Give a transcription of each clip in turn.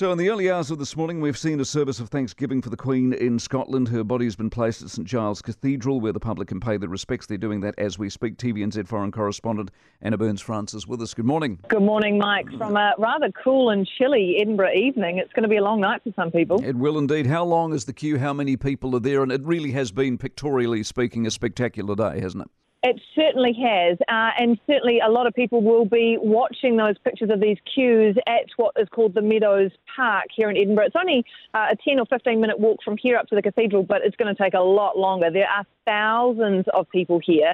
So, in the early hours of this morning, we've seen a service of thanksgiving for the Queen in Scotland. Her body has been placed at St Giles Cathedral, where the public can pay their respects. They're doing that as we speak. TVNZ foreign correspondent Anna Burns Francis with us. Good morning. Good morning, Mike. From a rather cool and chilly Edinburgh evening, it's going to be a long night for some people. It will indeed. How long is the queue? How many people are there? And it really has been, pictorially speaking, a spectacular day, hasn't it? It certainly has, uh, and certainly a lot of people will be watching those pictures of these queues at what is called the Meadows Park here in Edinburgh. It's only uh, a 10 or 15 minute walk from here up to the cathedral, but it's going to take a lot longer. There are thousands of people here.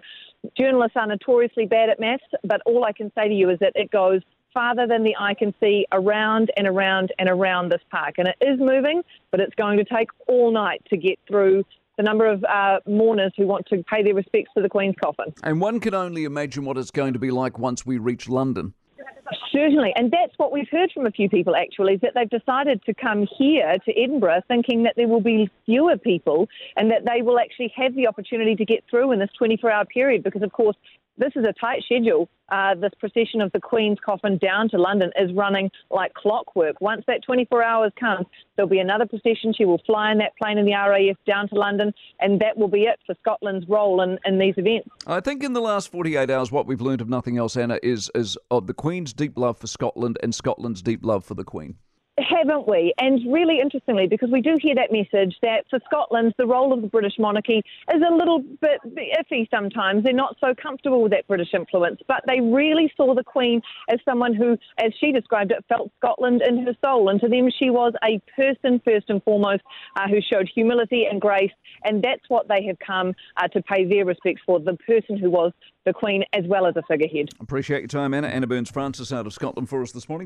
Journalists are notoriously bad at maths, but all I can say to you is that it goes farther than the eye can see around and around and around this park. And it is moving, but it's going to take all night to get through the number of uh, mourners who want to pay their respects to the Queen's coffin. And one can only imagine what it's going to be like once we reach London. Certainly, and that's what we've heard from a few people actually, is that they've decided to come here to Edinburgh thinking that there will be fewer people and that they will actually have the opportunity to get through in this 24 hour period because, of course, this is a tight schedule. Uh, this procession of the Queen's coffin down to London is running like clockwork. Once that 24 hours comes, there'll be another procession. She will fly in that plane in the RAF down to London, and that will be it for Scotland's role in, in these events. I think in the last 48 hours, what we've learned, of nothing else, Anna, is, is of the Queen's deep love for Scotland and Scotland's deep love for the Queen. Haven't we? And really interestingly, because we do hear that message that for Scotland, the role of the British monarchy is a little bit iffy sometimes. They're not so comfortable with that British influence, but they really saw the Queen as someone who, as she described it, felt Scotland in her soul. And to them, she was a person first and foremost uh, who showed humility and grace. And that's what they have come uh, to pay their respects for the person who was the Queen as well as a figurehead. Appreciate your time, Anna. Anna Burns Francis out of Scotland for us this morning.